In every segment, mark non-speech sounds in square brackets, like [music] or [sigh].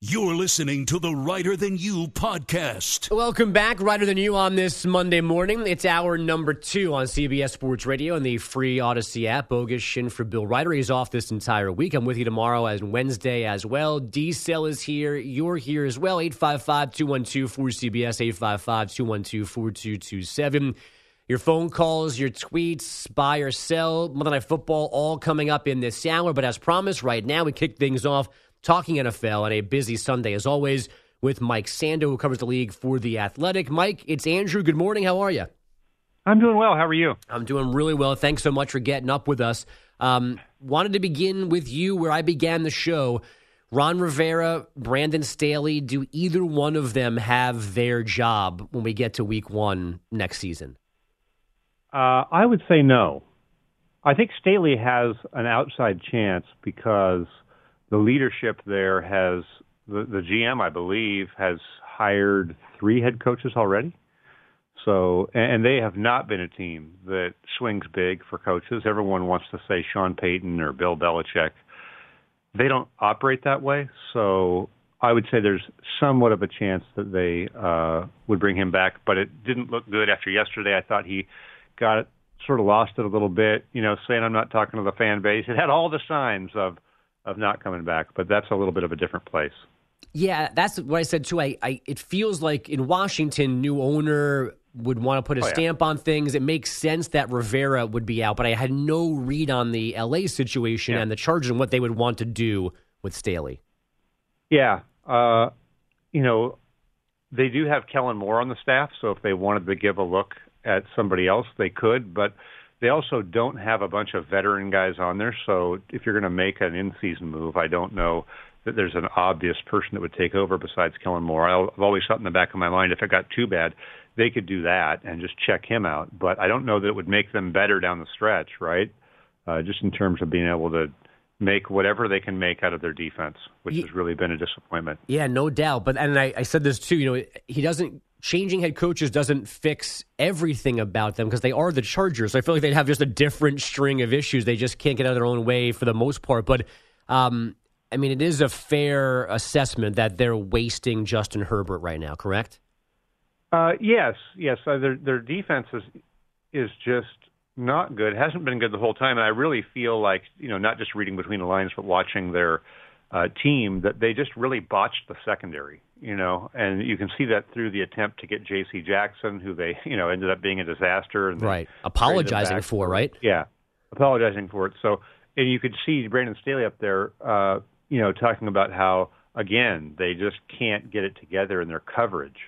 You're listening to the Reiter Than You podcast. Welcome back, Reiter Than You, on this Monday morning. It's hour number two on CBS Sports Radio and the free Odyssey app. Bogusch in for Bill Reiter. He's off this entire week. I'm with you tomorrow as Wednesday as well. D Cell is here. You're here as well. 855 212 4CBS, 855 212 4227. Your phone calls, your tweets, buy or sell, Monday Night Football, all coming up in this hour. But as promised, right now we kick things off talking NFL on a busy Sunday, as always, with Mike Sando, who covers the league for The Athletic. Mike, it's Andrew. Good morning. How are you? I'm doing well. How are you? I'm doing really well. Thanks so much for getting up with us. Um, wanted to begin with you where I began the show. Ron Rivera, Brandon Staley, do either one of them have their job when we get to week one next season? Uh, I would say no. I think Staley has an outside chance because the leadership there has the, the GM, I believe, has hired three head coaches already. So, and they have not been a team that swings big for coaches. Everyone wants to say Sean Payton or Bill Belichick. They don't operate that way. So, I would say there's somewhat of a chance that they uh, would bring him back, but it didn't look good after yesterday. I thought he got sort of lost it a little bit, you know, saying I'm not talking to the fan base. It had all the signs of of not coming back, but that's a little bit of a different place. Yeah, that's what I said too. I, I it feels like in Washington, new owner would want to put a oh, stamp yeah. on things. It makes sense that Rivera would be out, but I had no read on the LA situation yeah. and the Chargers and what they would want to do with Staley. Yeah, uh, you know, they do have Kellen Moore on the staff, so if they wanted to give a look at somebody else, they could, but they also don't have a bunch of veteran guys on there, so if you're going to make an in-season move, I don't know that there's an obvious person that would take over besides Kellen Moore. I've always thought in the back of my mind if it got too bad, they could do that and just check him out. But I don't know that it would make them better down the stretch, right? Uh, just in terms of being able to make whatever they can make out of their defense, which has really been a disappointment. Yeah, no doubt. But and I, I said this too. You know, he doesn't changing head coaches doesn't fix everything about them because they are the Chargers. So I feel like they'd have just a different string of issues. They just can't get out of their own way for the most part. But um, I mean, it is a fair assessment that they're wasting Justin Herbert right now. Correct? Uh, yes, yes. Uh, their their defense is is just not good. It hasn't been good the whole time, and I really feel like you know, not just reading between the lines, but watching their uh, team, that they just really botched the secondary you know, and you can see that through the attempt to get J.C. Jackson, who they, [laughs] you know, ended up being a disaster. And right, apologizing for, right? Yeah, apologizing for it. So, and you could see Brandon Staley up there, uh, you know, talking about how again they just can't get it together in their coverage.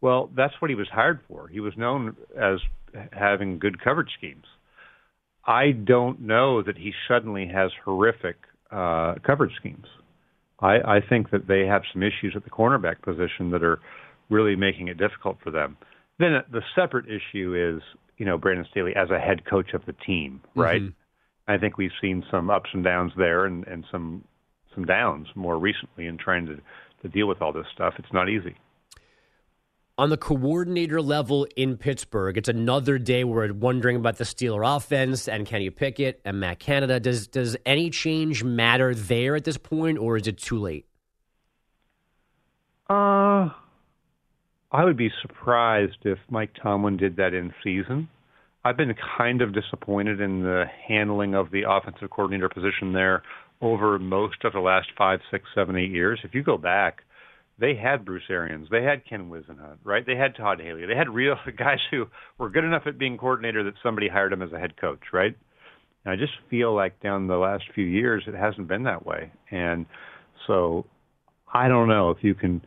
Well, that's what he was hired for. He was known as having good coverage schemes. I don't know that he suddenly has horrific uh, coverage schemes. I, I think that they have some issues at the cornerback position that are really making it difficult for them. Then the separate issue is, you know, Brandon Staley as a head coach of the team, right? Mm-hmm. I think we've seen some ups and downs there, and, and some some downs more recently in trying to to deal with all this stuff. It's not easy on the coordinator level in Pittsburgh, it's another day we're wondering about the Steeler offense and Kenny Pickett and Matt Canada. Does does any change matter there at this point, or is it too late? Uh, I would be surprised if Mike Tomlin did that in season. I've been kind of disappointed in the handling of the offensive coordinator position there over most of the last five, six, seven, eight years. If you go back they had Bruce Arians, they had Ken Whisenhunt, right? They had Todd Haley, they had real [laughs] guys who were good enough at being coordinator that somebody hired him as a head coach, right? And I just feel like down the last few years it hasn't been that way, and so I don't know if you can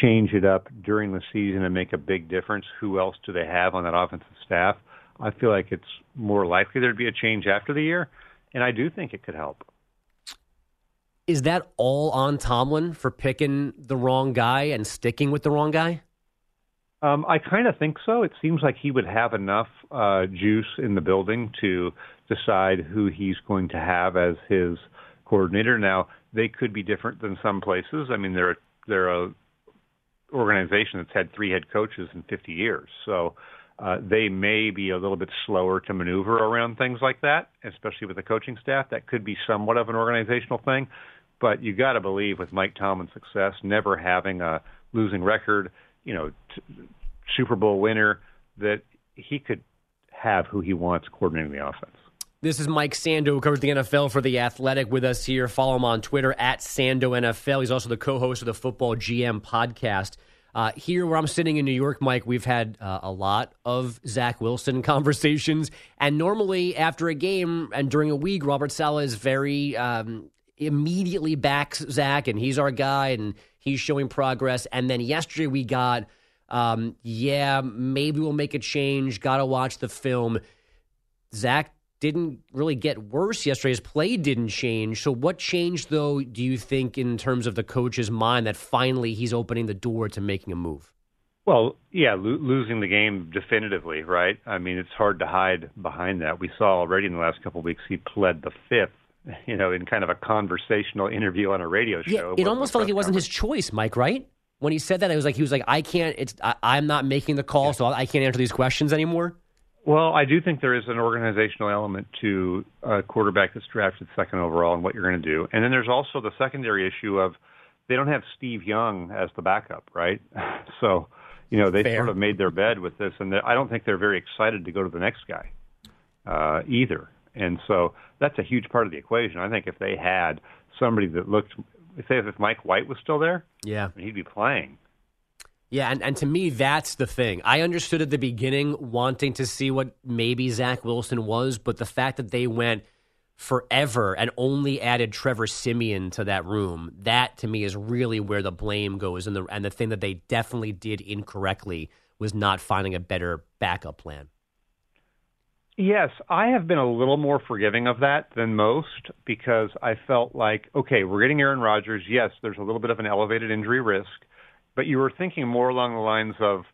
change it up during the season and make a big difference. Who else do they have on that offensive staff? I feel like it's more likely there'd be a change after the year, and I do think it could help. Is that all on Tomlin for picking the wrong guy and sticking with the wrong guy? Um, I kind of think so. It seems like he would have enough uh, juice in the building to decide who he's going to have as his coordinator. Now, they could be different than some places. I mean, they're they're a organization that's had three head coaches in 50 years, so uh, they may be a little bit slower to maneuver around things like that, especially with the coaching staff. That could be somewhat of an organizational thing, but you got to believe with Mike Tomlin's success, never having a losing record, you know, t- Super Bowl winner, that he could have who he wants coordinating the offense. This is Mike Sando, who covers the NFL for The Athletic with us here. Follow him on Twitter at Sando NFL. He's also the co host of the Football GM podcast. Uh, here, where I'm sitting in New York, Mike, we've had uh, a lot of Zach Wilson [laughs] conversations. And normally, after a game and during a week, Robert Saleh is very um, immediately backs Zach, and he's our guy, and he's showing progress. And then yesterday, we got, um, yeah, maybe we'll make a change. Got to watch the film. Zach didn't really get worse yesterday. His play didn't change. So, what changed, though, do you think, in terms of the coach's mind that finally he's opening the door to making a move? Well, yeah, lo- losing the game definitively, right? I mean, it's hard to hide behind that. We saw already in the last couple of weeks he pled the fifth, [laughs] you know, in kind of a conversational interview on a radio show. Yeah, it almost felt like it wasn't his choice, Mike. Right? When he said that, it was like he was like, "I can't. It's I, am not making the call, yeah. so I can't answer these questions anymore." Well, I do think there is an organizational element to a quarterback that's drafted second overall and what you're going to do. And then there's also the secondary issue of they don't have Steve Young as the backup, right? [laughs] So, you know, they Fair. sort of made their bed with this, and I don't think they're very excited to go to the next guy uh, either. And so that's a huge part of the equation. I think if they had somebody that looked, say if Mike White was still there, yeah, he'd be playing. Yeah, and, and to me, that's the thing. I understood at the beginning wanting to see what maybe Zach Wilson was, but the fact that they went forever and only added Trevor Siemian to that room, that to me is really where the blame goes. And the, and the thing that they definitely did incorrectly was not finding a better backup plan. Yes, I have been a little more forgiving of that than most because I felt like, okay, we're getting Aaron Rodgers. Yes, there's a little bit of an elevated injury risk but you were thinking more along the lines of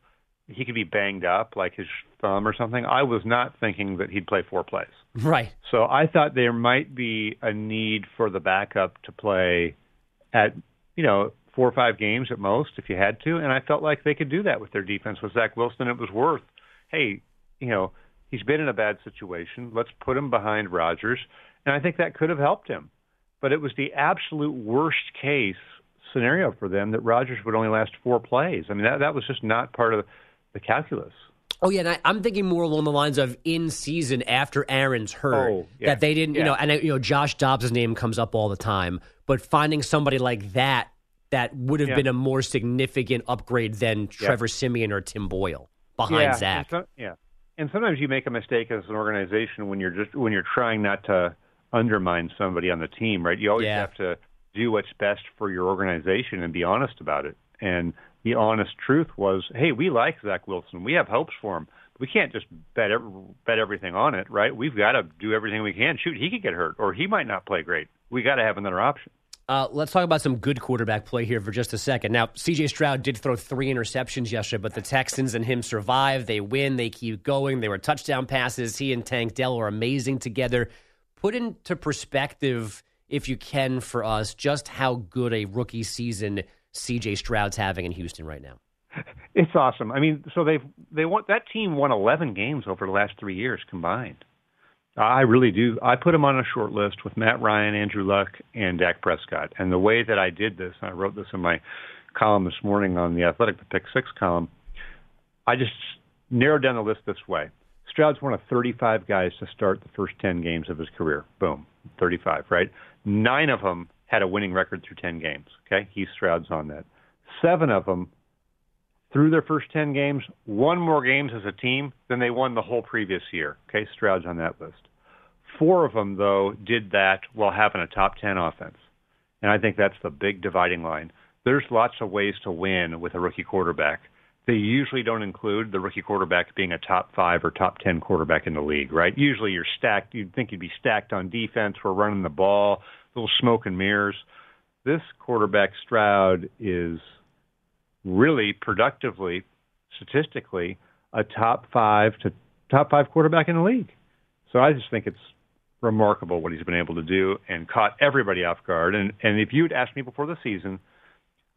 he could be banged up, like his thumb or something. I was not thinking that he'd play four plays. Right. So I thought there might be a need for the backup to play at, you know, four or five games at most if you had to. And I felt like they could do that with their defense with Zach Wilson. It was worth, hey, you know, he's been in a bad situation. Let's put him behind Rodgers. And I think that could have helped him. But it was the absolute worst case scenario for them that Rodgers would only last four plays. I mean, that that was just not part of the calculus. Oh yeah, and I, am thinking more along the lines of in season after Aaron's hurt oh, yeah. that they didn't, yeah. you know, and you know Josh Dobbs' name comes up all the time, but finding somebody like that that would have yeah. been a more significant upgrade than Trevor Siemian or Tim Boyle behind Zach. So, yeah, and sometimes you make a mistake as an organization when you're just when you're trying not to undermine somebody on the team, right? You always have to do what's best for your organization and be honest about it. And the honest truth was, hey, we like Zach Wilson. We have hopes for him. We can't just bet bet everything on it, right? We've got to do everything we can. Shoot, he could get hurt, or he might not play great. We got to have another option. Uh, let's talk about some good quarterback play here for just a second. Now, C.J. Stroud did throw three interceptions yesterday, but the Texans and him survive. They win. They keep going. They were touchdown passes. He and Tank Dell are amazing together. Put into perspective if you can, for us, just how good a rookie season CJ Stroud's having in Houston right now. It's awesome. I mean, so they've they want that team won 11 games over the last three years combined. I really do. I put them on a short list with Matt Ryan, Andrew Luck, and Dak Prescott. And the way that I did this, I wrote this in my column this morning on the Athletic, the Pick Six column. I just narrowed down the list this way. Stroud's one of 35 guys to start the first 10 games of his career. Boom, 35, right? Nine of them had a winning record through 10 games. Okay, Heath Stroud's on that. Seven of them through their first 10 games won more games as a team than they won the whole previous year. Okay, Stroud's on that list. Four of them, though, did that while having a top 10 offense. And I think that's the big dividing line. there's lots of ways to win with a rookie quarterback. They usually don't include the rookie quarterback being a top five or top ten quarterback in the league, right? Usually you're stacked. You'd think you'd be stacked on defense. We're running the ball, little smoke and mirrors. This quarterback Stroud is really productively, statistically, a top five to top five quarterback in the league. So I just think it's remarkable what he's been able to do and caught everybody off guard. And and if you'd asked me before the season,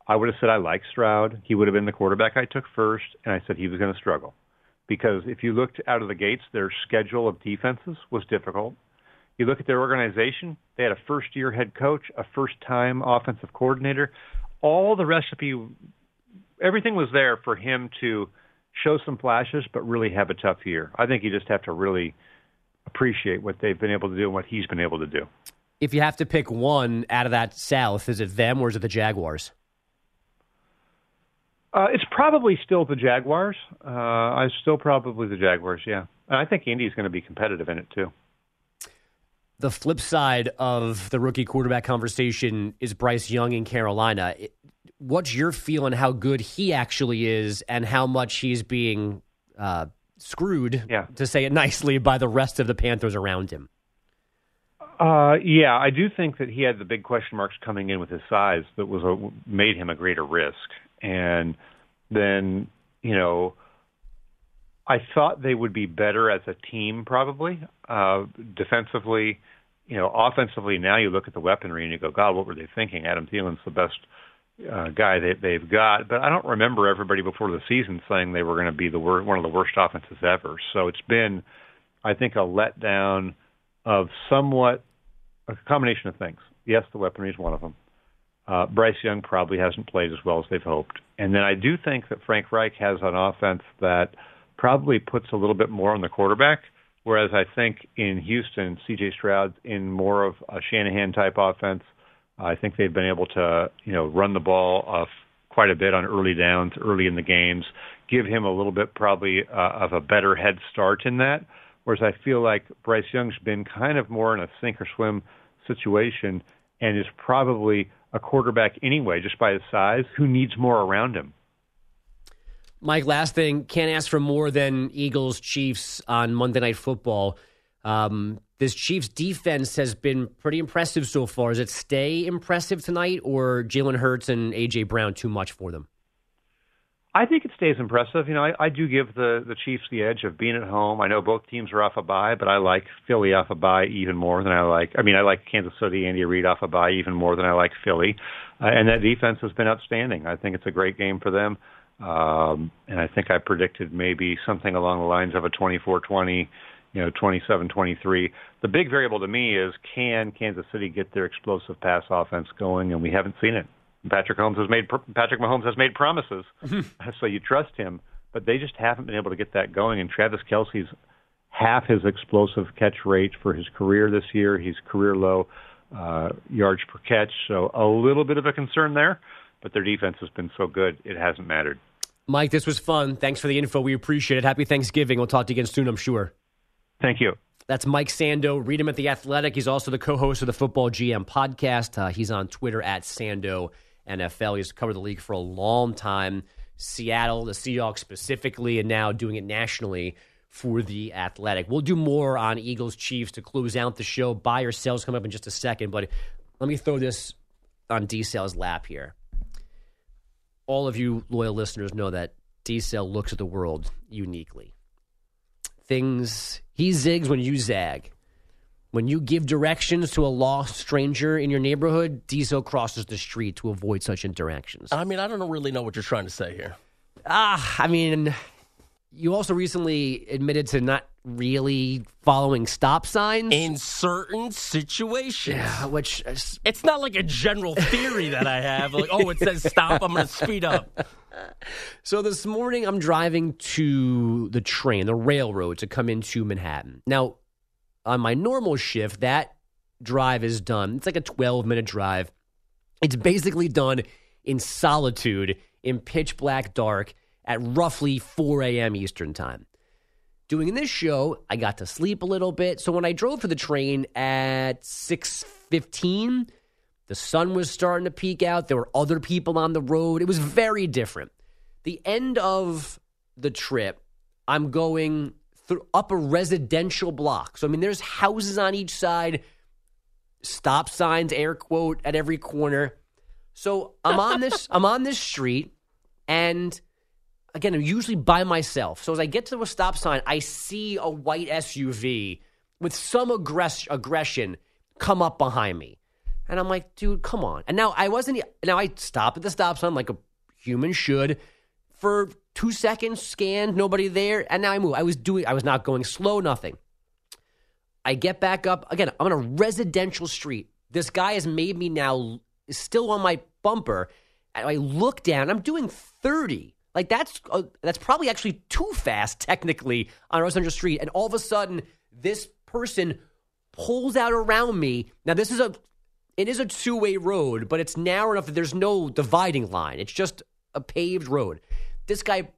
I would have said I like Stroud. He would have been the quarterback I took first, and I said he was going to struggle. Because if you looked out of the gates, their schedule of defenses was difficult. You look at their organization, they had a first year head coach, a first time offensive coordinator. All the recipe, everything was there for him to show some flashes, but really have a tough year. I think you just have to really appreciate what they've been able to do and what he's been able to do. If you have to pick one out of that South, is it them or is it the Jaguars? Uh, it's probably still the Jaguars. Uh, I still probably the Jaguars. Yeah, and I think Indy's going to be competitive in it too. The flip side of the rookie quarterback conversation is Bryce Young in Carolina. What's your feel on how good he actually is, and how much he's being uh, screwed, yeah. to say it nicely, by the rest of the Panthers around him? Uh, yeah, I do think that he had the big question marks coming in with his size that was a, made him a greater risk and then you know I thought they would be better as a team probably uh, defensively. You know, offensively now you look at the weaponry and you go, God, what were they thinking? Adam Thielen's the best uh, guy that they've got, but I don't remember everybody before the season saying they were going to be the wor- one of the worst offenses ever. So it's been, I think, a letdown of somewhat a combination of things. Yes, the weaponry is one of them. Uh, Bryce Young probably hasn't played as well as they've hoped. And then I do think that Frank Reich has an offense that probably puts a little bit more on the quarterback, whereas I think in Houston, CJ Stroud's in more of a Shanahan type offense. I think they've been able to, you know, run the ball off quite a bit on early downs, early in the games, give him a little bit probably uh, of a better head start in that. Whereas I feel like Bryce Young's been kind of more in a sink or swim situation and is probably a quarterback anyway, just by his size, who needs more around him. Mike, last thing, can't ask for more than Eagles Chiefs on Monday Night Football. Um, this Chiefs defense has been pretty impressive so far. Does it stay impressive tonight, or Jalen Hurts and AJ Brown too much for them? I think it stays impressive. You know, I, I do give the the Chiefs the edge of being at home. I know both teams are off a bye, but I like Philly off a bye even more than I like. I mean, I like Kansas City, Andy Reid off a bye even more than I like Philly. Uh, and that defense has been outstanding. I think it's a great game for them. Um, and I think I predicted maybe something along the lines of a 24-20, you know, 27-23. The big variable to me is can Kansas City get their explosive pass offense going, and we haven't seen it. Patrick Holmes has made Patrick Mahomes has made promises, [laughs] so you trust him. But they just haven't been able to get that going. And Travis Kelce's half his explosive catch rate for his career this year. He's career low uh, yards per catch, so a little bit of a concern there. But their defense has been so good, it hasn't mattered. Mike, this was fun. Thanks for the info. We appreciate it. Happy Thanksgiving. We'll talk to you again soon, I'm sure. Thank you. That's Mike Sando. Read him at The Athletic. He's also the co host of the Football GM podcast. Uh, he's on Twitter at Sando NFL. He's covered the league for a long time. Seattle, the Seahawks specifically, and now doing it nationally for the Athletic. We'll do more on Eagles Chiefs to close out the show. Buy or sells come up in just a second, but let me throw this on D Cell's lap here. All of you loyal listeners know that D Cell looks at the world uniquely. Things he zigs when you zag. When you give directions to a lost stranger in your neighborhood, Diesel crosses the street to avoid such interactions. I mean, I don't really know what you're trying to say here. Ah, I mean, you also recently admitted to not really following stop signs in certain situations. Yeah, which is, it's not like a general theory that I have. Like, oh, it says stop, I'm going to speed up. [laughs] So this morning, I'm driving to the train, the railroad, to come into Manhattan. Now, on my normal shift, that drive is done. It's like a 12 minute drive. It's basically done in solitude, in pitch black dark, at roughly 4 a.m. Eastern Time. Doing this show, I got to sleep a little bit. So when I drove for the train at 6:15, The sun was starting to peek out. There were other people on the road. It was very different. The end of the trip, I'm going through up a residential block. So I mean, there's houses on each side, stop signs, air quote, at every corner. So I'm on this [laughs] I'm on this street, and again, I'm usually by myself. So as I get to a stop sign, I see a white SUV with some aggress- aggression come up behind me. And I'm like, dude, come on. And now I wasn't, now I stop at the stop sign like a human should for two seconds, scanned, nobody there. And now I move. I was doing, I was not going slow, nothing. I get back up. Again, I'm on a residential street. This guy has made me now is still on my bumper. And I look down. I'm doing 30. Like that's uh, that's probably actually too fast technically on a residential street. And all of a sudden, this person pulls out around me. Now this is a it is a two way road, but it's narrow enough that there's no dividing line. It's just a paved road. This guy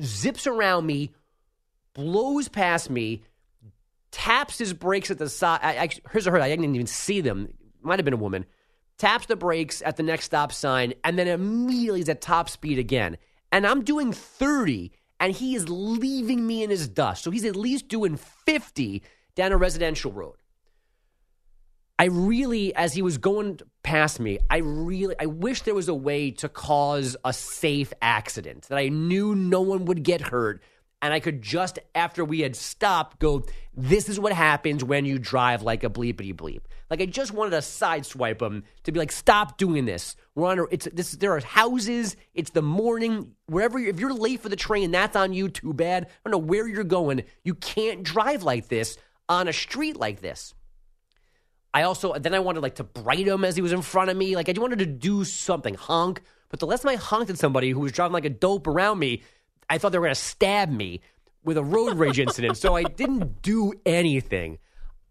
zips around me, blows past me, taps his brakes at the side. I, I, hers or her, I didn't even see them. Might have been a woman. Taps the brakes at the next stop sign, and then immediately is at top speed again. And I'm doing 30, and he is leaving me in his dust. So he's at least doing 50 down a residential road. I really, as he was going past me, I really, I wish there was a way to cause a safe accident that I knew no one would get hurt. And I could just, after we had stopped, go, this is what happens when you drive like a bleepity bleep. Like I just wanted to sideswipe him to be like, stop doing this. We're on, a, it's, this, there are houses, it's the morning, wherever, if you're late for the train, that's on you, too bad. I don't know where you're going. You can't drive like this on a street like this. I also then I wanted like to bright him as he was in front of me. Like I just wanted to do something, honk. But the less I honked at somebody who was driving like a dope around me, I thought they were going to stab me with a road rage [laughs] incident. So I didn't do anything.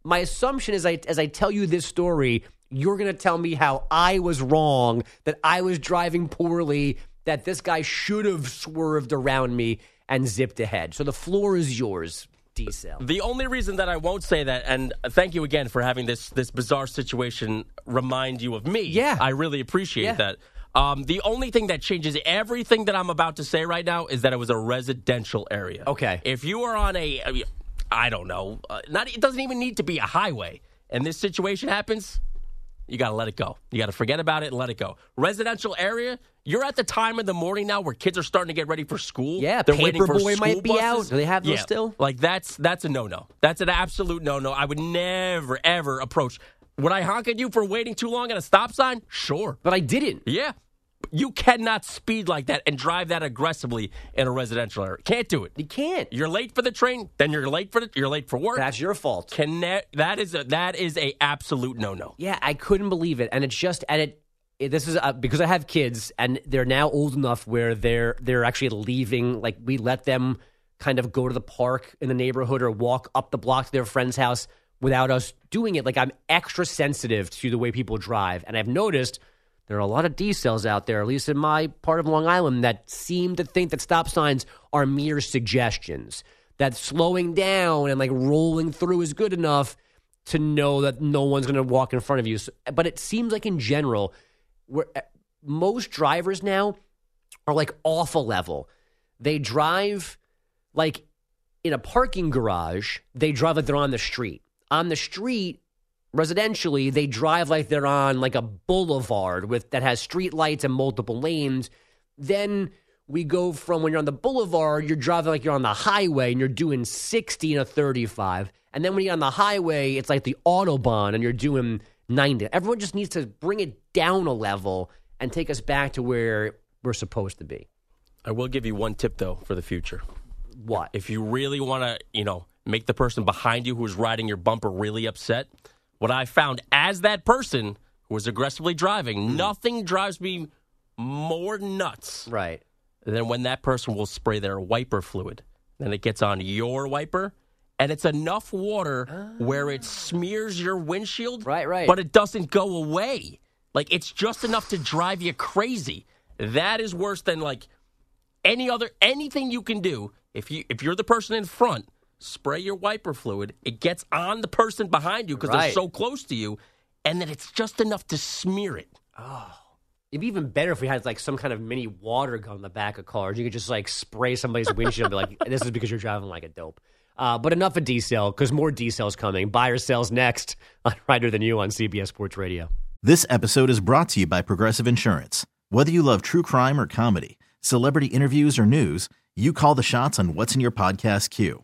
My assumption is, I, as I tell you this story, you're going to tell me how I was wrong, that I was driving poorly, that this guy should have swerved around me and zipped ahead. So the floor is yours. D-cell. The only reason that I won't say that, and thank you again for having this this bizarre situation remind you of me. Yeah. I really appreciate Yeah. that. Um, the only thing that changes everything that I'm about to say right now is that it was a residential area. Okay. If you are on a, I don't know, uh, not it doesn't even need to be a highway, and this situation happens, you got to let it go. You got to forget about it and let it go. Residential area, you're at the time in the morning now where kids are starting to get ready for school. Yeah, they're waiting for Paperboy might school be out. buses. Do they have those Yeah, still? Like that's that's a no no. That's an absolute no no. I would never ever approach. Would I honk at you for waiting too long at a stop sign? Sure. But I didn't. Yeah. You cannot speed like that and drive that aggressively in a residential area. Can't do it. You can't. You're late for the train, then you're late for the, you're late for work. That's your fault. Can that, that is a, that is a absolute no no. Yeah, I couldn't believe it, and it's just and it. This is uh, because I have kids, and they're now old enough where they're they're actually leaving. Like we let them kind of go to the park in the neighborhood or walk up the block to their friend's house without us doing it. Like I'm extra sensitive to the way people drive, and I've noticed there are a lot of D cells out there, at least in my part of Long Island, that seem to think that stop signs are mere suggestions. That slowing down and like rolling through is good enough to know that no one's going to walk in front of you. So- But it seems like in general, where eh, most drivers now are like off a level. They drive like in a parking garage. They drive like they're on the street. On the street, residentially, they drive like they're on like a boulevard with that has street lights and multiple lanes. Then we go from when you're on the boulevard, you're driving like you're on the highway and you're doing 60 and a 35. And then when you're on the highway, it's like the Autobahn and you're doing 90. Everyone just needs to bring it down a level and take us back to where we're supposed to be. I will give you one tip though for the future. What? If you really want to, you know, make the person behind you who's riding your bumper really upset, what I found as that person who was aggressively driving, hmm. nothing drives me more nuts right. than when that person will spray their wiper fluid. Then it gets on your wiper, and it's enough water where it ah. smears your windshield. Right, right. But it doesn't go away. Like it's just enough to drive you crazy. That is worse than like any other anything you can do. If you if you're the person in front, spray your wiper fluid. It gets on the person behind you because they're so close to you. and then it's just enough to smear it. Oh. It'd be even better if we had like some kind of mini water gun in the back of cars. You could just like spray somebody's windshield and be like, this is because you're driving like a dope. Uh, but enough of D-Cell because more D-Cell's coming. Buyer sells next on [laughs] Reiter Than You on CBS Sports Radio. This episode is brought to you by Progressive Insurance. Whether you love true crime or comedy, celebrity interviews or news, you call the shots on what's in your podcast queue.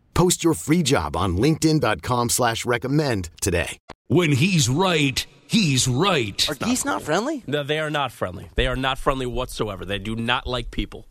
Post your free job on linkedin.com slash recommend today. When he's right, he's right. Are geese not friendly? No, they are not friendly. They are not friendly whatsoever. They do not like people.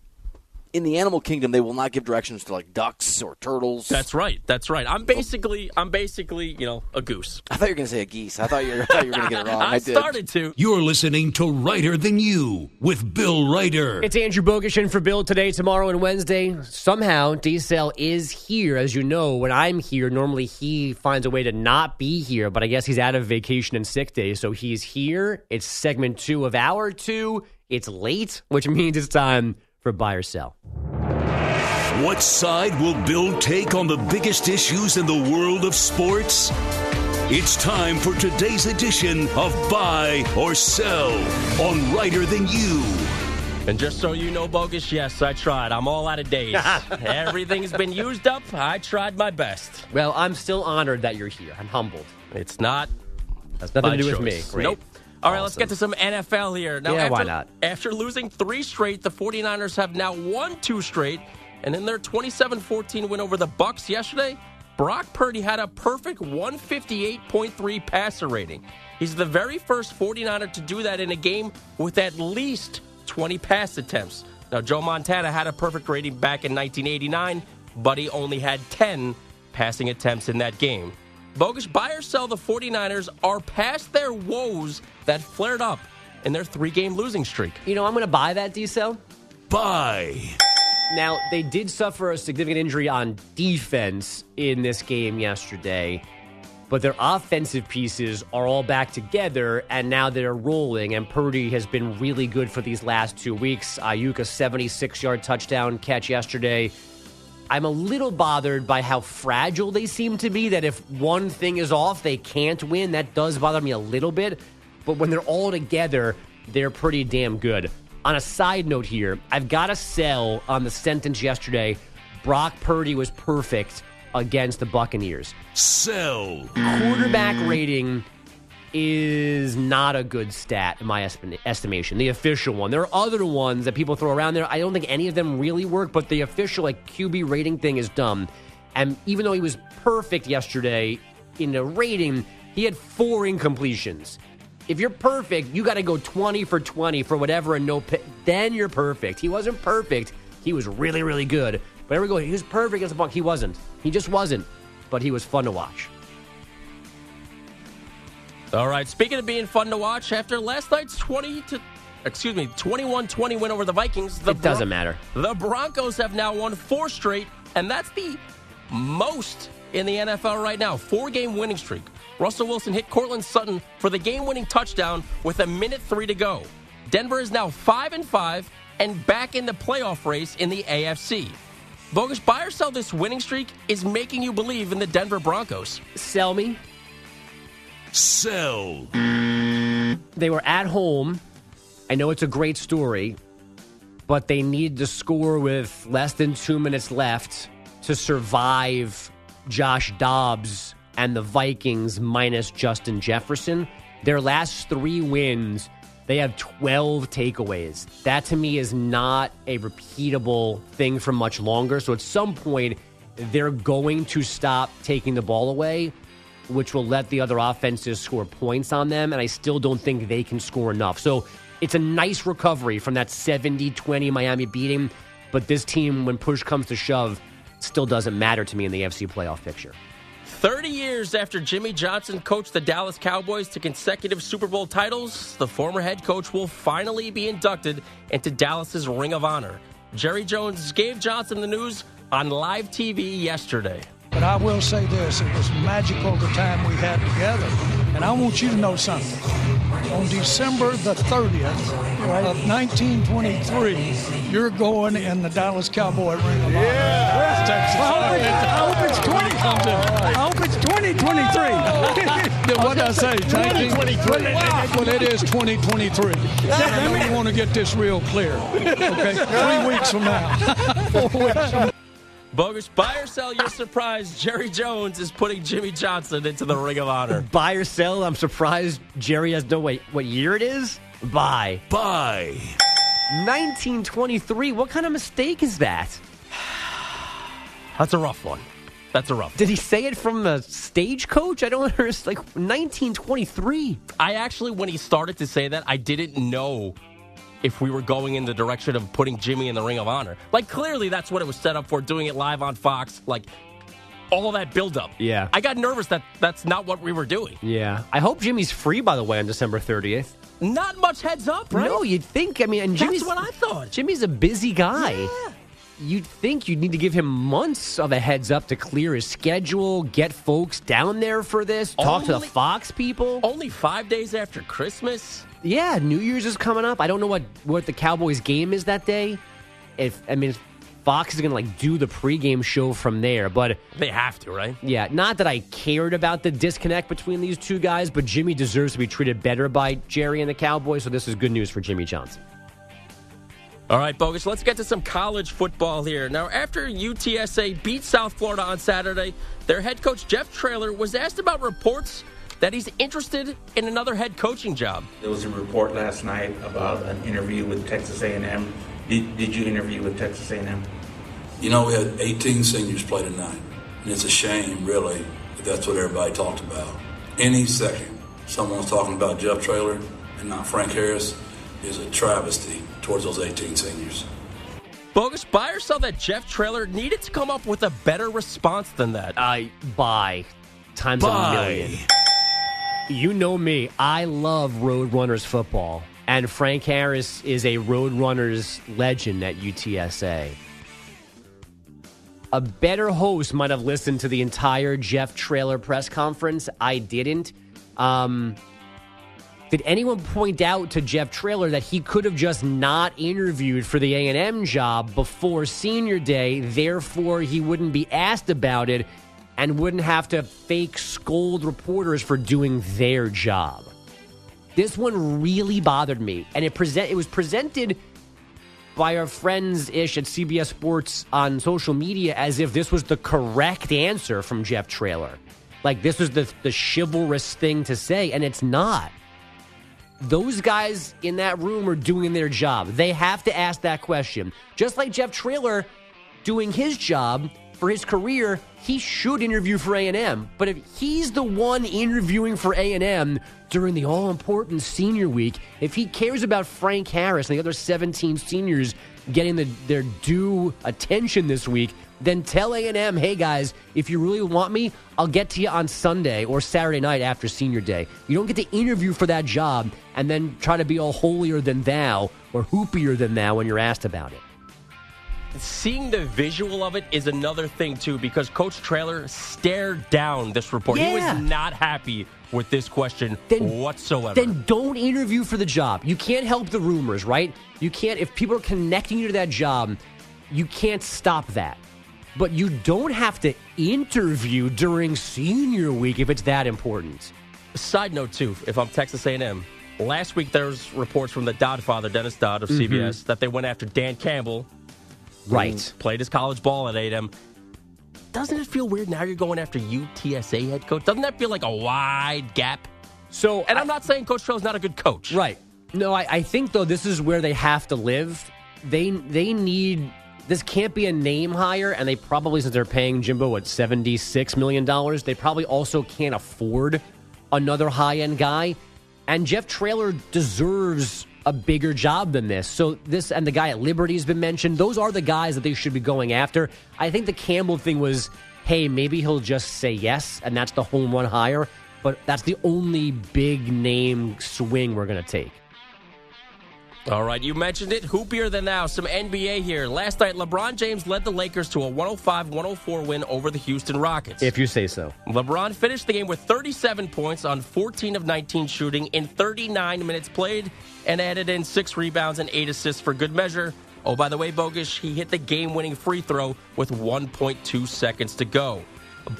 In the animal kingdom, they will not give directions to like ducks or turtles. That's right. That's right. I'm basically, I'm basically, you know, a goose. I thought you were going to say a geese. I thought you were, I thought you were going to get it wrong. [laughs] I, I did. started to. You're listening to Reiter Than You with Bill Reiter. It's Andrew Bogusch in for Bill today, tomorrow, and Wednesday. Somehow, D-Cell is here. As you know, when I'm here, normally he finds a way to not be here, but I guess he's out of vacation and sick day, so he's here. It's segment two of hour two. It's late, which means it's time for buy or sell. What side will Bill take on the biggest issues in the world of sports? It's time for today's edition of Buy or Sell on Reiter Than You. And just so you know, bogus, yes, I tried. I'm all out of days. [laughs] Everything's been used up. I tried my best. Well, I'm still honored that you're here. I'm humbled. It's not That's nothing to do with me. Great. Nope. All right, let's get to some NFL here. Now, Yeah, after, why not? After losing three straight, the 49ers have now won two straight. And in their 27-14 win over the Bucs yesterday, Brock Purdy had a perfect 158.3 passer rating. He's the very first 49er to do that in a game with at least 20 pass attempts. Now, Joe Montana had a perfect rating back in 1989, but he only had 10 passing attempts in that game. Bogus buy or sell the 49ers are past their woes that flared up in their three game losing streak. You know, I'm going to buy that D-Cell. Buy. Now, they did suffer a significant injury on defense in this game yesterday, but their offensive pieces are all back together, and now they're rolling. And Purdy has been really good for these last two weeks. Aiyuk, a 76 yard touchdown catch yesterday. I'm a little bothered by how fragile they seem to be, that if one thing is off, they can't win. That does bother me a little bit. But when they're all together, they're pretty damn good. On a side note here, I've got to sell on the sentence yesterday Brock Purdy was perfect against the Buccaneers. Sell. Quarterback rating is not a good stat in my estim- estimation. The official one. There are other ones that people throw around there. I don't think any of them really work, but the official like QB rating thing is dumb. And even though he was perfect yesterday in the rating, he had four incompletions. If you're perfect, you got to go 20 for 20 for whatever and no pick. Then you're perfect. He wasn't perfect. He was really, really good. But there we go. He was perfect against the Buck. He wasn't. He just wasn't. But he was fun to watch. All right, speaking of being fun to watch, after last night's 20 to excuse me, 21-20 win over the Vikings, the It doesn't matter. The Broncos have now won four straight, and that's the most in the NFL right now. Four-game winning streak. Russell Wilson hit Courtland Sutton for the game-winning touchdown with a minute 3 to go. Denver is now 5 and 5 and back in the playoff race in the AFC. Bogus, buy or sell this winning streak is making you believe in the Denver Broncos. Sell me. Sell. They were at home. I know it's a great story, but they needed to score with less than two minutes left to survive Josh Dobbs and the Vikings minus Justin Jefferson. Their last three wins, they have 12 takeaways. That to me is not a repeatable thing for much longer. So at some point, they're going to stop taking the ball away, which will let the other offenses score points on them. And I still don't think they can score enough. So it's a nice recovery from that 70 20 Miami beating. But this team, when push comes to shove, still doesn't matter to me in the FC playoff picture. 30 years after Jimmy Johnson coached the Dallas Cowboys to consecutive Super Bowl titles, the former head coach will finally be inducted into Dallas's Ring of Honor. Jerry Jones gave Johnson the news on live TV yesterday. But I will say this it was magical the time we had together. And I want you to know something. On December the 30th of 1923, you're going in the Dallas Cowboy Ring of Honor. Yeah. Texas. I hope it's, I hope it's 20. I hope it's 2023. [laughs] what did I say? [laughs] 2023. Well, it is 2023. I know you want to get this real clear. Okay, [laughs] three weeks from now. Four weeks from Bogus, buy or sell, you're surprised Jerry Jones is putting Jimmy Johnson into the Ring of Honor. [laughs] Buy or sell, I'm surprised Jerry has no wait what year it is? Buy. Buy. 1923. What kind of mistake is that? [sighs] That's a rough one. That's a rough. Did he say it from the stagecoach? I don't understand. Like 1923. I actually, when he started to say that, I didn't know if we were going in the direction of putting Jimmy in the Ring of Honor. Like, clearly that's what it was set up for, doing it live on Fox. Like, all that buildup. Yeah. I got nervous that that's not what we were doing. Yeah. I hope Jimmy's free, by the way, on December 30th. Not much heads up, right? No, you'd think. I mean, and That's what I thought. Jimmy's a busy guy. Yeah. You'd think you'd need to give him months of a heads up to clear his schedule, get folks down there for this, talk to the Fox people. Only five days after Christmas. Yeah, New Year's is coming up. I don't know what what the Cowboys game is that day. If I mean, if Fox is going to like do the pregame show from there, but They have to, right? yeah, not that I cared about the disconnect between these two guys, but Jimmy deserves to be treated better by Jerry and the Cowboys. So this is good news for Jimmy Johnson. All right, Bogus, let's get to some college football here. Now, after UTSA beat South Florida on Saturday, their head coach, Jeff Traylor was asked about reports that he's interested in another head coaching job. There was a report last night about an interview with Texas A&M. Did, did you interview with Texas A&M? You know, we had 18 seniors play tonight, and it's a shame, really, that that's what everybody talked about. Any second, someone's talking about Jeff Traylor and not Frank Harris is a travesty towards those 18 seniors. Bogus, buy or sell that Jeff Traylor needed to come up with a better response than that. I buy times Buy. a million. You know me. I love Roadrunners football. And Frank Harris is a Roadrunners legend at UTSA. A better host might have listened to the entire Jeff Traylor press conference. I didn't. Um, did anyone point out to Jeff Traylor that he could have just not interviewed for the A&M job before senior day, therefore he wouldn't be asked about it and wouldn't have to fake scold reporters for doing their job? This one really bothered me, and it present it was presented by our friends ish at CBS Sports on social media as if this was the correct answer from Jeff Traylor. Like this was the the chivalrous thing to say, and it's not. Those guys in that room are doing their job. They have to ask that question. Just like Jeff Traylor doing his job for his career, he should interview for A&M. But if he's the one interviewing for A&M during the all-important senior week, if he cares about Frank Harris and the other 17 seniors getting the, their due attention this week, then tell A&M, hey guys, if you really want me, I'll get to you on Sunday or Saturday night after senior day. You don't get to interview for that job and then try to be all holier than thou or hoopier than thou when you're asked about it. Seeing the visual of it is another thing, too, because Coach Traylor stared down this report. He was not happy with this question Then- whatsoever. Then don't interview for the job. You can't help the rumors, right? You can't, if people are connecting you to that job, you can't stop that. but you don't have to interview during senior week if it's that important. Side note too, if I'm Texas A&M, last week there was reports from the Dodd father, Dennis Dodd of. Mm-hmm. CBS, that they went after Dan Campbell, Right. Played his college ball at A&M. Doesn't it feel weird now you're going after UTSA head coach? Doesn't that feel like a wide gap? So, and I'm not saying Coach Traylor's not a good coach, Right. No, I, I think though this is where they have to live. They they need this can't be a name hire, and they probably since they're paying Jimbo what seventy six million dollars, they probably also can't afford another high end guy. And Jeff Traylor deserves a bigger job than this. So this and the guy at Liberty has been mentioned. Those are the guys that they should be going after. I think the Campbell thing was, hey, maybe he'll just say yes, and that's the home run hire. But that's the only big name swing we're going to take. All right, you mentioned it. Hoopier than now. Some NBA here. Last night, LeBron James led the Lakers to a 105 104 win over the Houston Rockets. If you say so. LeBron finished the game with 37 points on 14 of 19 shooting in 39 minutes played and added in six rebounds and eight assists for good measure. Oh, by the way, Bogus, he hit the game winning free throw with 1.2 seconds to go.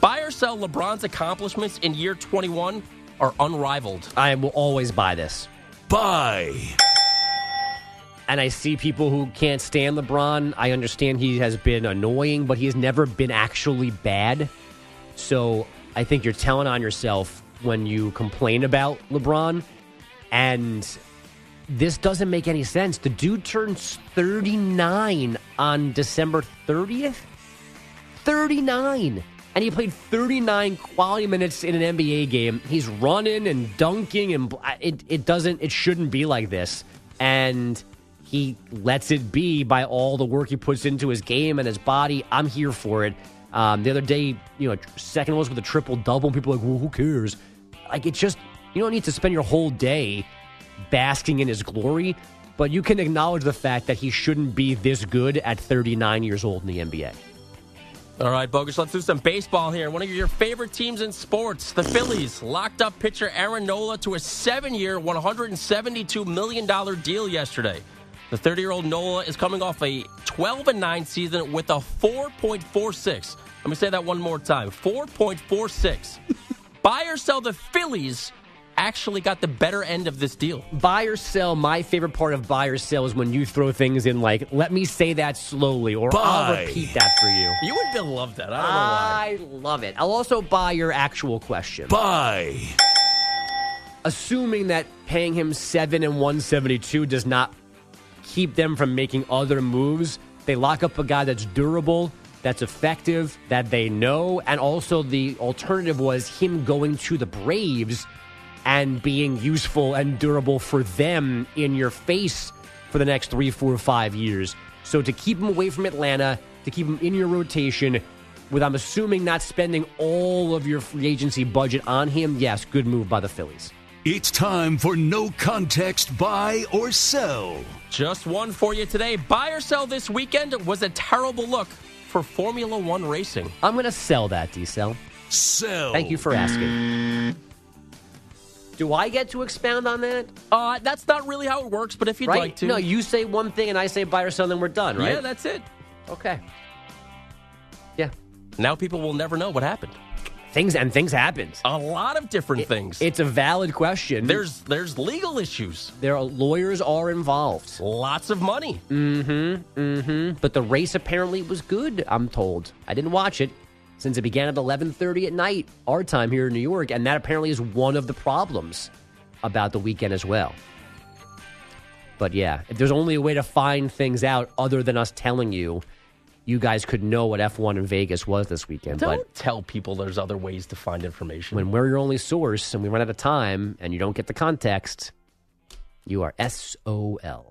Buy or sell LeBron's accomplishments in year 21 are unrivaled. I will always buy this. Buy. And I see people who can't stand LeBron. I understand he has been annoying, but he has never been actually bad. So I think you're telling on yourself when you complain about LeBron. And this doesn't make any sense. The dude turns 39 on December 30th. 39. And he played 39 quality minutes in an NBA game. He's running and dunking, and it, it doesn't, it shouldn't be like this. And he lets it be by all the work he puts into his game and his body. I'm here for it. Um, the other day, you know, second was with a triple double, people like, well, who cares? Like, it's just, you don't need to spend your whole day basking in his glory, but you can acknowledge the fact that he shouldn't be this good at 39 years old in the NBA. All right, Bogus, let's do some baseball here. One of your favorite teams in sports, the Phillies, locked up pitcher Aaron Nola to a seven year, $172 million deal yesterday. The 30 year old Nola is coming off a 12 and 9 season with a 4.46. Let me say that one more time 4.46. [laughs] Buy or sell the Phillies actually got the better end of this deal. Buy or sell, my favorite part of buy or sell is when you throw things in like, let me say that slowly, or I'll repeat that for you. You would Bill love that. I don't know why. I love it. I'll also buy your actual question. Buy. Assuming that paying him seven and one seventy two does not keep them from making other moves, they lock up a guy that's durable, that's effective, that they know, and also the alternative was him going to the Braves and being useful and durable for them in your face for the next three, four, five years. So to keep him away from Atlanta, to keep him in your rotation, with I'm assuming not spending all of your free agency budget on him, yes, good move by the Phillies. It's time for no context buy or sell. Just one for you today. Buy or sell this weekend was a terrible look for Formula One racing. I'm going to sell that, D Cell. Sell. Thank you for asking. Do I get to expound on that? Uh, that's not really how it works, but if you'd right? like to. No, you say one thing and I say buy or sell, then we're done, right? Yeah, that's it. Okay. Yeah. Now people will never know what happened. Things and things happened. A lot of different things. It's a valid question. There's there's legal issues. there are lawyers are involved. Lots of money. Mm-hmm. Mm-hmm. But the race apparently was good, I'm told. I didn't watch it since it began at 11:30 at night, our time here in New York, and that apparently is one of the problems about the weekend as well. But yeah, if there's only a way to find things out other than us telling you, you guys could know what F1 in Vegas was this weekend. Don't but tell people there's other ways to find information. when we're your only source and we run out of time and you don't get the context, you are SOL.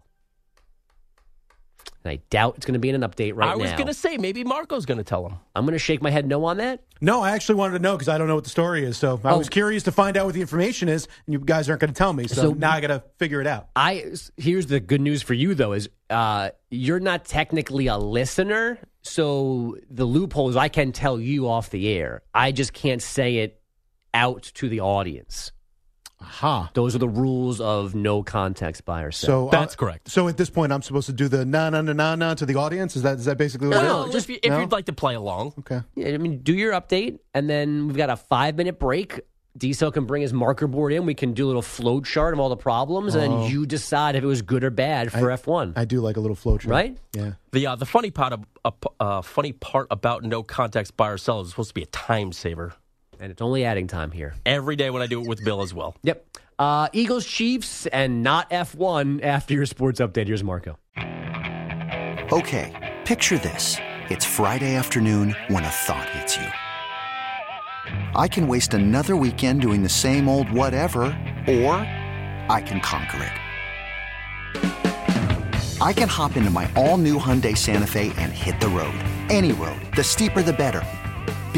And I doubt it's going to be in an update right now. I was going to say maybe Marco's going to tell him. I'm going to shake my head no on that. No, I actually wanted to know because I don't know what the story is. So I Oh. was curious to find out what the information is, and you guys aren't going to tell me. So, So- now I got to figure it out. I here's the good news for you though is uh, you're not technically a listener, so the loophole is I can tell you off the air. I just can't say it out to the audience. Aha. Those are the rules of no context by or So That's uh, correct. So at this point, I'm supposed to do the na na na na na to the audience. Is that is that basically what No, it is? just if No? you'd like to play along. Okay. Yeah, I mean, do your update, and then we've got a five minute break. Diesel can bring his marker board in. We can do a little flow chart of all the problems, and Oh. then you decide if it was good or bad for F1. I do like a little flow chart. Right? Yeah. The uh, the funny part of, uh, uh, funny part about no context buy or sell is supposed to be a time saver. And it's only adding time here. Every day when I do it with Bill as well. Yep. Uh, Eagles, Chiefs, and not F1 after your sports update. Here's Marco. Okay, picture this. It's Friday afternoon when a thought hits you. I can waste another weekend doing the same old whatever, or I can conquer it. I can hop into my all new Hyundai Santa Fe and hit the road. Any road. The steeper, the better.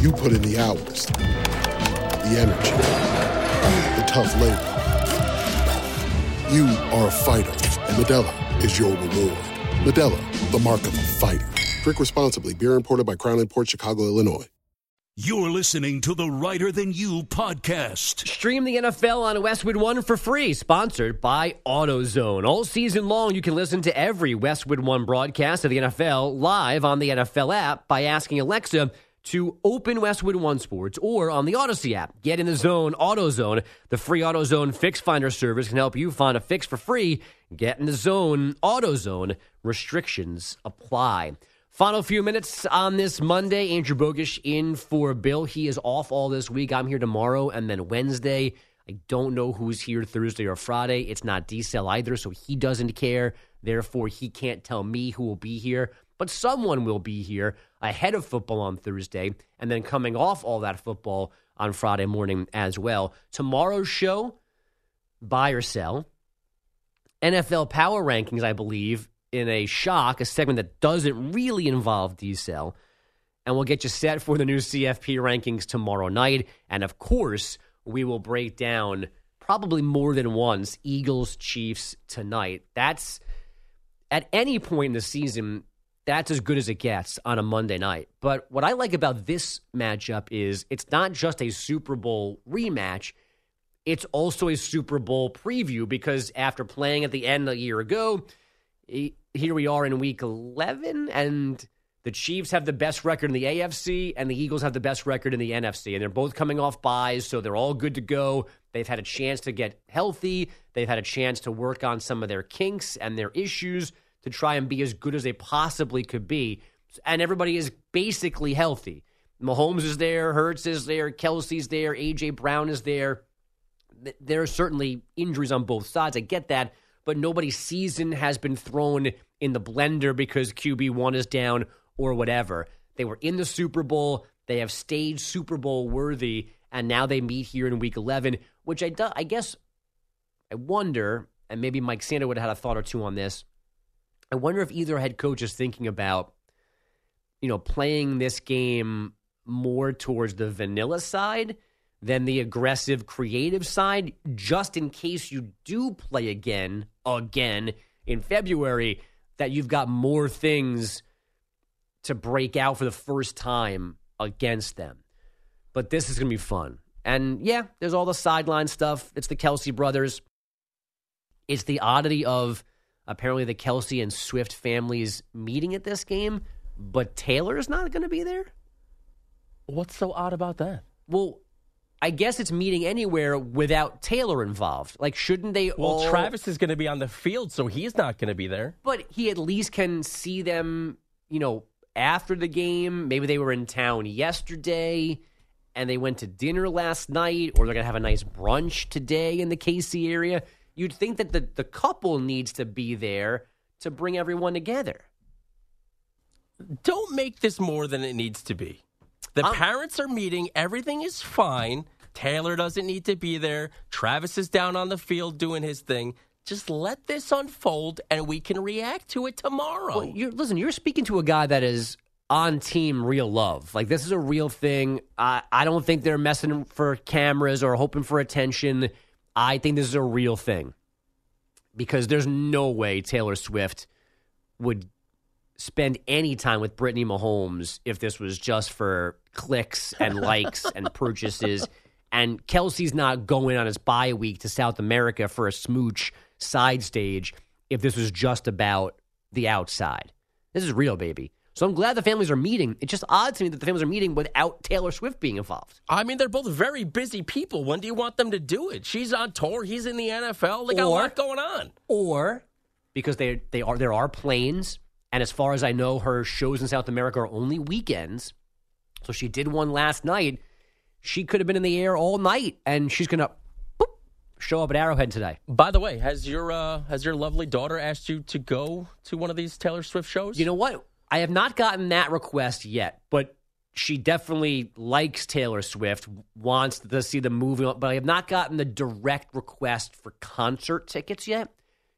You put in the hours, the energy, the tough labor. You are a fighter, and Modelo is your reward. Modelo, the mark of a fighter. Drink responsibly. Beer imported by Crown Port Chicago, Illinois. You're listening to the Reiter Than You podcast. Stream the NFL on Westwood One for free, sponsored by AutoZone. All season long, you can listen to every Westwood One broadcast of the NFL live on the NFL app by asking Alexa to open Westwood One Sports or on the Audacy app. Get in the zone, AutoZone. The free AutoZone Fix Finder service can help you find a fix for free. Get in the zone, AutoZone. Restrictions apply. Final few minutes on this Monday. Andrew Bogusch in for Bill. He is off all this week. I'm here tomorrow and then Wednesday. I don't know who's here Thursday or Friday. It's not D-Cell either, so he doesn't care. Therefore, he can't tell me who will be here. But someone will be here ahead of football on Thursday and then coming off all that football on Friday morning as well. Tomorrow's show, buy or sell. NFL Power Rankings, I believe, in a shock, a segment that doesn't really involve D-Cell. And we'll get you set for the new CFP rankings tomorrow night. And of course, we will break down probably more than once Eagles Chiefs tonight. That's at any point in the season, that's as good as it gets on a Monday night. But what I like about this matchup is it's not just a Super Bowl rematch, it's also a Super Bowl preview because after playing at the end a year ago, here we are in week 11 and the Chiefs have the best record in the AFC and the Eagles have the best record in the NFC and they're both coming off buys so they're all good to go. They've had a chance to get healthy. They've had a chance to work on some of their kinks and their issues to try and be as good as they possibly could be. And everybody is basically healthy. Mahomes is there, Hurts is there, Kelce's there, AJ Brown is there. There are certainly injuries on both sides. I get that but nobody's season has been thrown in the blender because QB1 is down or whatever. They were in the Super Bowl. They have stayed Super Bowl worthy, and now they meet here in week 11, which I, do, I guess I wonder, and maybe Mike Sando would have had a thought or two on this. I wonder if either head coach is thinking about, you know, playing this game more towards the vanilla side than the aggressive creative side just in case you do play again again in February that you've got more things to break out for the first time against them. But this is going to be fun. And yeah, there's all the sideline stuff. It's the Kelce brothers. It's the oddity of apparently the Kelce and Swift families meeting at this game, but Taylor's not going to be there. What's so odd about that? Well, I guess it's meeting anywhere without Taylor involved. Like, shouldn't they Well, all? Travis is going to be on the field, so he's not going to be there. But he at least can see them, you know, after the game. Maybe they were in town yesterday and they went to dinner last night, or they're going to have a nice brunch today in the KC area. You'd think that the, the couple needs to be there to bring everyone together. Don't make this more than it needs to be. The um, parents are meeting. Everything is fine. Taylor doesn't need to be there. Travis is down on the field doing his thing. Just let this unfold, and we can react to it tomorrow. Well, you're, listen, you're speaking to a guy that is on team real love. Like this is a real thing. I, I don't think they're messing for cameras or hoping for attention. I think this is a real thing because there's no way Taylor Swift would spend any time with Brittany Mahomes if this was just for clicks and [laughs] likes and purchases. And Kelce's not going on his bye week to South America for a smooch side stage if this was just about the outside. This is real, baby. So I'm glad the families are meeting. It's just odd to me that the families are meeting without Taylor Swift being involved. I mean, they're both very busy people. When do you want them to do it? She's on tour. He's in the NFL. They got a lot going on. Or because they they are there are planes, and as far as I know, her shows in South America are only weekends. So she did one last night. She could have been in the air all night, and she's gonna boop, show up at Arrowhead today. By the way, has your uh, has your lovely daughter asked you to go to one of these Taylor Swift shows? You know what? I have not gotten that request yet, but she definitely likes Taylor Swift, wants to see the movie, but I have not gotten the direct request for concert tickets yet.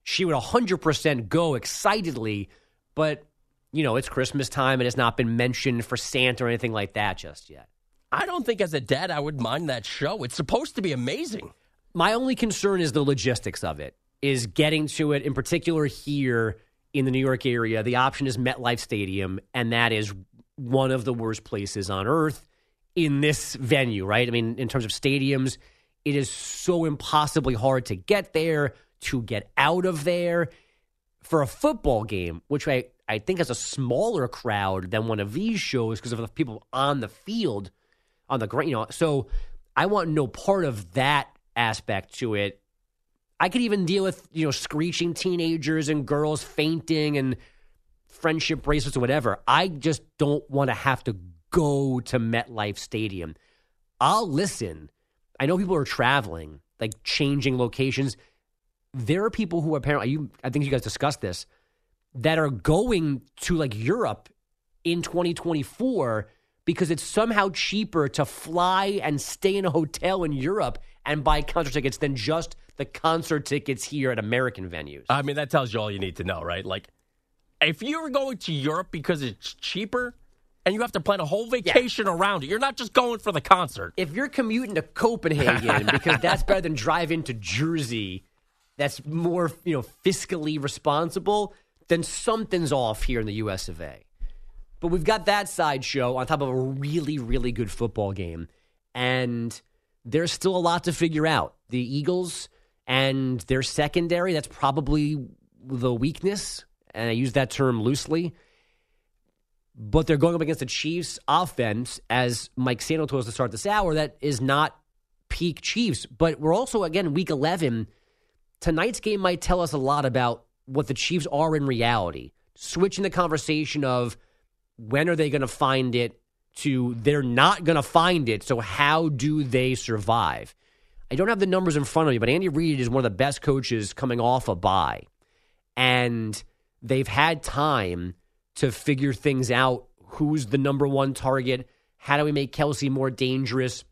She would 100% go excitedly, but you know, it's Christmas time and it's not been mentioned for Santa or anything like that just yet. I don't think as a dad I would mind that show. It's supposed to be amazing. My only concern is the logistics of it, is getting to it, in particular here in the New York area. The option is MetLife Stadium, and that is one of the worst places on earth in this venue, right? I mean, in terms of stadiums, it is so impossibly hard to get there, to get out of there. For a football game, which I, I think has a smaller crowd than one of these shows because of the people on the field, on the ground, you know. So I want no part of that aspect to it. I could even deal with, you know, screeching teenagers and girls fainting and friendship bracelets or whatever. I just don't want to have to go to MetLife Stadium. I'll listen. I know people are traveling, like changing locations. There are people who apparently you I think you guys discussed this that are going to like Europe in 2024 because it's somehow cheaper to fly and stay in a hotel in Europe and buy concert tickets than just the concert tickets here at American venues. I mean, that tells you all you need to know, right? Like, if you're going to Europe because it's cheaper and you have to plan a whole vacation around it, you're not just going for the concert. If you're commuting to Copenhagen [laughs] because that's better than driving to Jersey, that's more, you know, fiscally responsible, then something's off here in the US of A. But we've got that sideshow on top of a really, really good football game. And there's still a lot to figure out. The Eagles and their secondary, that's probably the weakness. And I use that term loosely. But they're going up against the Chiefs offense, as Mike Sando told us to start this hour, that is not peak Chiefs. But we're also, again, week 11. Tonight's game might tell us a lot about what the Chiefs are in reality. Switching the conversation of when are they going to find it to they're not going to find it. So how do they survive? I don't have the numbers in front of me, but Andy Reid is one of the best coaches coming off a bye. And they've had time to figure things out. Who's the number one target? How do we make Kelce more dangerous?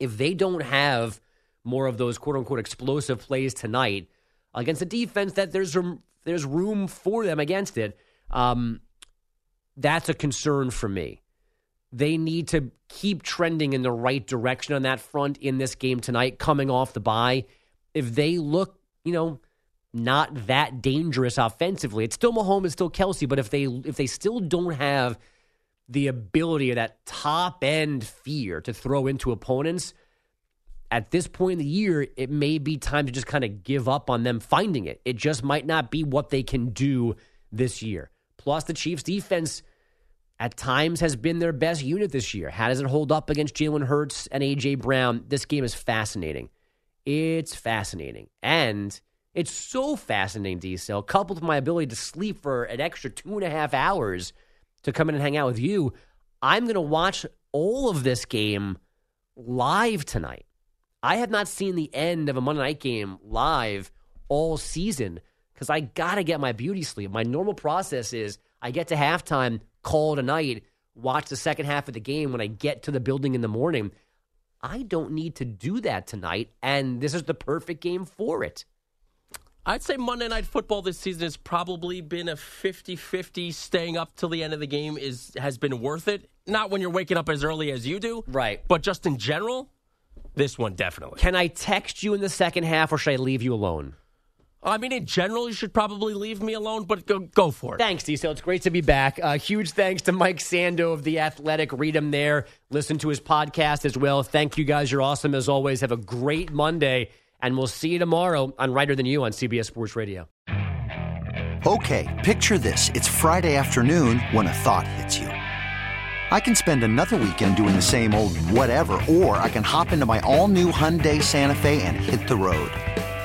If they don't have more of those quote unquote explosive plays tonight against a defense that there's room, there's room for them against it, um, that's a concern for me. They need to keep trending in the right direction on that front in this game tonight, coming off the bye. If they look, you know, not that dangerous offensively. It's still Mahomes, it's still Kelce, but if they if they still don't have the ability of that top end fear to throw into opponents, at this point in the year, it may be time to just kind of give up on them finding it. It just might not be what they can do this year. Plus, the Chiefs' defense at times has been their best unit this year. How does it hold up against Jalen Hurts and A.J. Brown? This game is fascinating. It's fascinating. And it's so fascinating, D cell, coupled with my ability to sleep for an extra two and a half hours to come in and hang out with you. I'm going to watch all of this game live tonight. I have not seen the end of a Monday night game live all season because I got to get my beauty sleep. My normal process is I get to halftime, call it a night, watch the second half of the game when I get to the building in the morning. I don't need to do that tonight, and this is the perfect game for it. I'd say Monday Night Football this season has probably been a 50-50. Staying up till the end of the game is has been worth it. Not when you're waking up as early as you do, right? But just in general, this one definitely. Can I text you in the second half, or should I leave you alone? I mean, in general, you should probably leave me alone, but go go for it. Thanks, Diesel. It's great to be back. Uh, huge thanks to Mike Sando of The Athletic. Read him there. Listen to his podcast as well. Thank you guys. You're awesome as always. Have a great Monday, and we'll see you tomorrow on Reiter Than You on CBS Sports Radio. Okay, picture this. It's Friday afternoon when a thought hits you. I can spend another weekend doing the same old whatever, or I can hop into my all new Hyundai Santa Fe and hit the road.